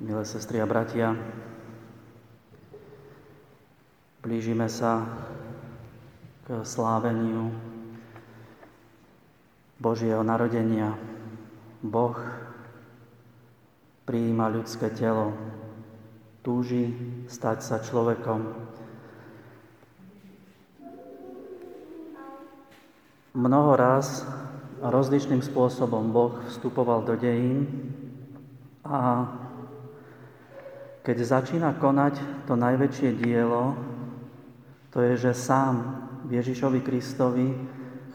milé sestry a bratia. Blížime sa k sláveniu Božieho narodenia. Boh prijíma ľudské telo, túži stať sa človekom. Mnoho raz rozličným spôsobom Boh vstupoval do dejín a keď začína konať to najväčšie dielo, to je, že sám Ježišovi Kristovi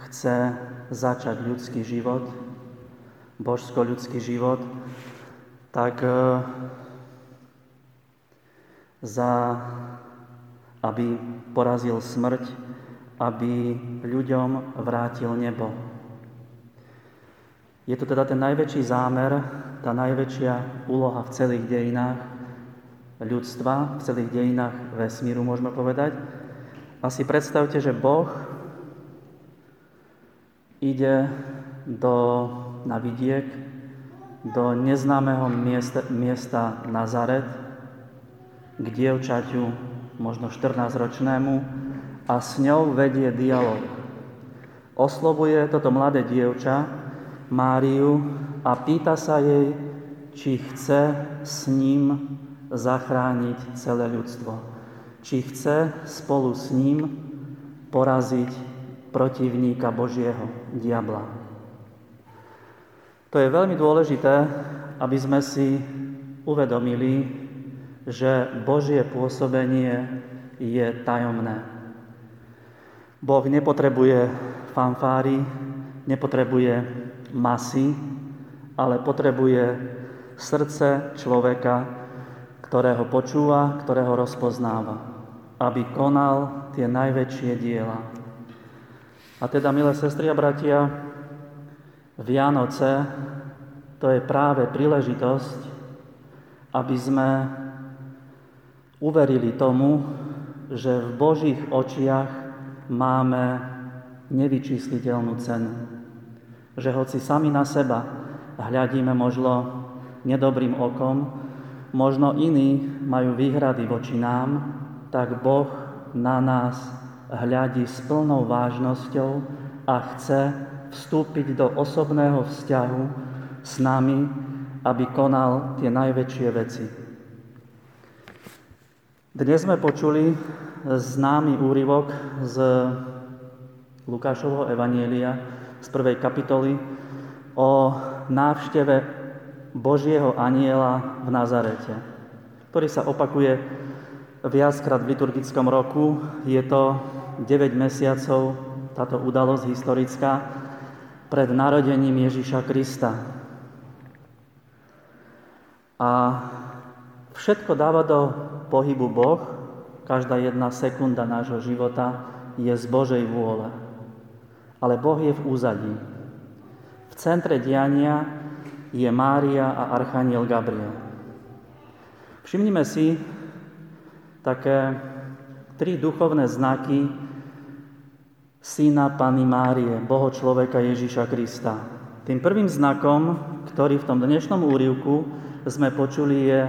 chce začať ľudský život, božsko-ľudský život, tak e, za, aby porazil smrť, aby ľuďom vrátil nebo. Je to teda ten najväčší zámer, tá najväčšia úloha v celých dejinách, ľudstva, v celých dejinách vesmíru, môžeme povedať. A si predstavte, že Boh ide do, na vidiek, do neznámeho miesta, miesta Nazaret, k dievčaťu, možno 14-ročnému, a s ňou vedie dialog. Oslovuje toto mladé dievča, Máriu, a pýta sa jej, či chce s ním zachrániť celé ľudstvo. Či chce spolu s ním poraziť protivníka Božieho, diabla. To je veľmi dôležité, aby sme si uvedomili, že Božie pôsobenie je tajomné. Boh nepotrebuje fanfáry, nepotrebuje masy, ale potrebuje srdce človeka, ktorého počúva, ktorého rozpoznáva, aby konal tie najväčšie diela. A teda, milé sestry a bratia, Vianoce to je práve príležitosť, aby sme uverili tomu, že v Božích očiach máme nevyčísliteľnú cenu. Že hoci sami na seba hľadíme možno nedobrým okom, možno iní majú výhrady voči nám, tak Boh na nás hľadí s plnou vážnosťou a chce vstúpiť do osobného vzťahu s nami, aby konal tie najväčšie veci. Dnes sme počuli známy úryvok z Lukášovho Evanielia z prvej kapitoly o návšteve Božieho aniela v Nazarete, ktorý sa opakuje viackrát v liturgickom roku. Je to 9 mesiacov, táto udalosť historická, pred narodením Ježíša Krista. A všetko dáva do pohybu Boh, každá jedna sekunda nášho života je z Božej vôle. Ale Boh je v úzadí. V centre diania je Mária a Archaniel Gabriel. Všimnime si také tri duchovné znaky syna Pany Márie, Boho človeka Ježíša Krista. Tým prvým znakom, ktorý v tom dnešnom úrivku sme počuli, je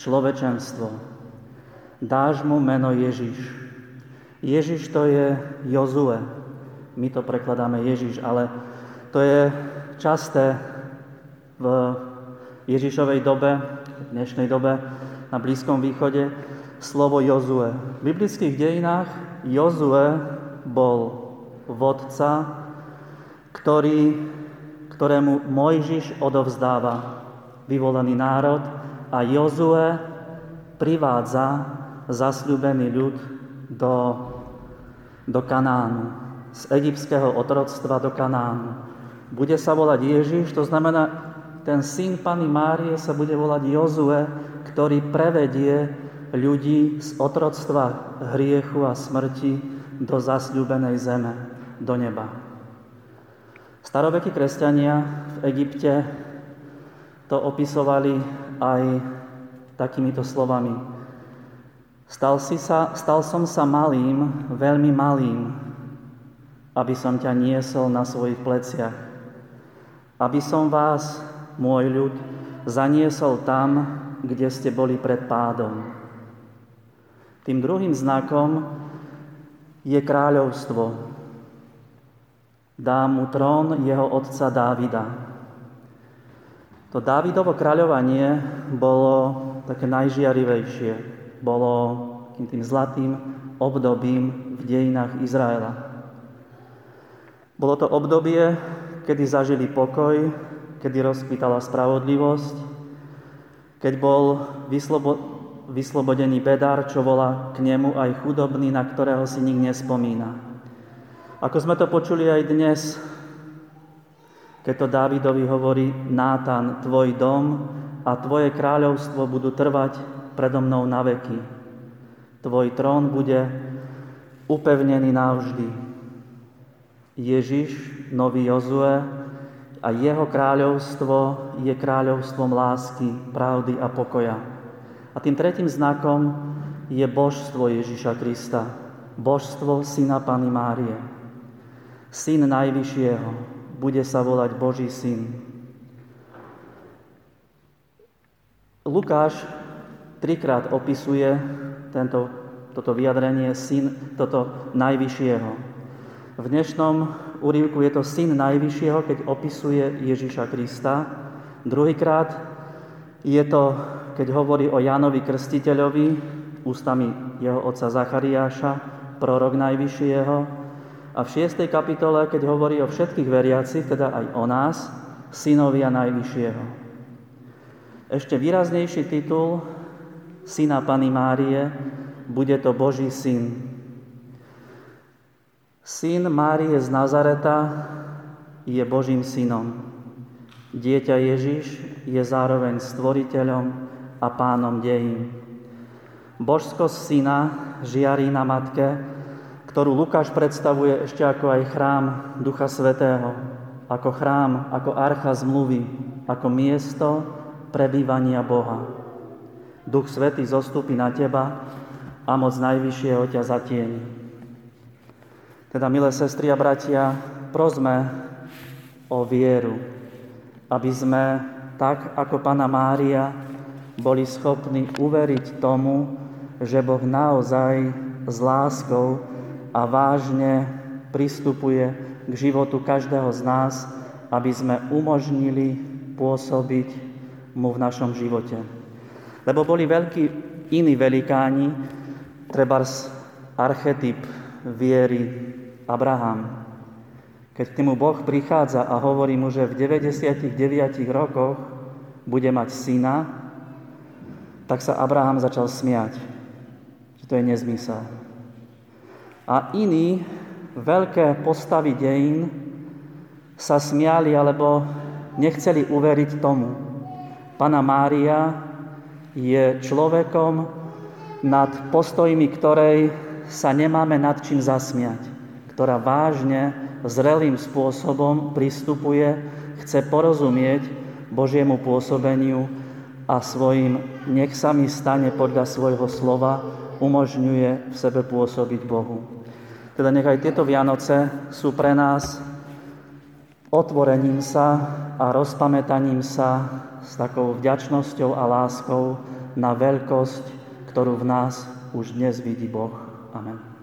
človečenstvo. Dáš mu meno Ježiš. Ježiš to je Jozue. My to prekladáme Ježiš, ale to je časté v Ježišovej dobe, v dnešnej dobe na Blízkom východe, slovo Jozue. V biblických dejinách Jozue bol vodca, ktorý, ktorému Mojžiš odovzdáva vyvolený národ a Jozue privádza zasľubený ľud do, do Kanánu, z egyptského otroctva do Kanánu. Bude sa volať Ježiš, to znamená ten syn Pany Márie sa bude volať Jozue, ktorý prevedie ľudí z otroctva hriechu a smrti do zasľúbenej zeme, do neba. Starovekí kresťania v Egypte to opisovali aj takýmito slovami. Stal, si sa, stal som sa malým, veľmi malým, aby som ťa niesol na svojich pleciach, aby som vás môj ľud, zaniesol tam, kde ste boli pred pádom. Tým druhým znakom je kráľovstvo. Dá mu trón jeho otca Dávida. To Dávidovo kráľovanie bolo také najžiarivejšie. Bolo takým tým zlatým obdobím v dejinách Izraela. Bolo to obdobie, kedy zažili pokoj, kedy rozkvitala spravodlivosť, keď bol vyslobo- vyslobodený bedár, čo volá k nemu aj chudobný, na ktorého si nik nespomína. Ako sme to počuli aj dnes, keď to Dávidovi hovorí, Nátan, tvoj dom a tvoje kráľovstvo budú trvať predo mnou na veky. Tvoj trón bude upevnený navždy. Ježiš, nový Jozue a jeho kráľovstvo je kráľovstvom lásky, pravdy a pokoja. A tým tretím znakom je božstvo Ježiša Krista, božstvo Syna Pany Márie. Syn Najvyššieho, bude sa volať Boží syn. Lukáš trikrát opisuje tento, toto vyjadrenie syn, toto Najvyššieho. V dnešnom úrivku je to syn Najvyššieho, keď opisuje Ježiša Krista. Druhýkrát je to, keď hovorí o Jánovi Krstiteľovi, ústami jeho otca Zachariáša, prorok Najvyššieho. A v 6. kapitole, keď hovorí o všetkých veriacich, teda aj o nás, synovia Najvyššieho. Ešte výraznejší titul syna Pany Márie bude to Boží syn, Syn Márie z Nazareta je Božím synom. Dieťa Ježiš je zároveň stvoriteľom a pánom dejín. Božskosť syna žiarí na matke, ktorú Lukáš predstavuje ešte ako aj chrám Ducha Svetého, ako chrám, ako archa zmluvy, ako miesto prebývania Boha. Duch Svetý zostupí na teba a moc Najvyššieho ťa zatieni. Teda, milé sestry a bratia, prosme o vieru, aby sme, tak ako Pana Mária, boli schopní uveriť tomu, že Boh naozaj s láskou a vážne pristupuje k životu každého z nás, aby sme umožnili pôsobiť mu v našom živote. Lebo boli veľkí iní velikáni, trebárs archetyp viery Abraham. Keď k nemu Boh prichádza a hovorí mu, že v 99 rokoch bude mať syna, tak sa Abraham začal smiať, že to je nezmysel. A iní veľké postavy dejín sa smiali alebo nechceli uveriť tomu. Pana Mária je človekom, nad postojmi ktorej sa nemáme nad čím zasmiať ktorá vážne, zrelým spôsobom pristupuje, chce porozumieť Božiemu pôsobeniu a svojim nech sa mi stane podľa svojho slova umožňuje v sebe pôsobiť Bohu. Teda nech aj tieto Vianoce sú pre nás otvorením sa a rozpamätaním sa s takou vďačnosťou a láskou na veľkosť, ktorú v nás už dnes vidí Boh. Amen.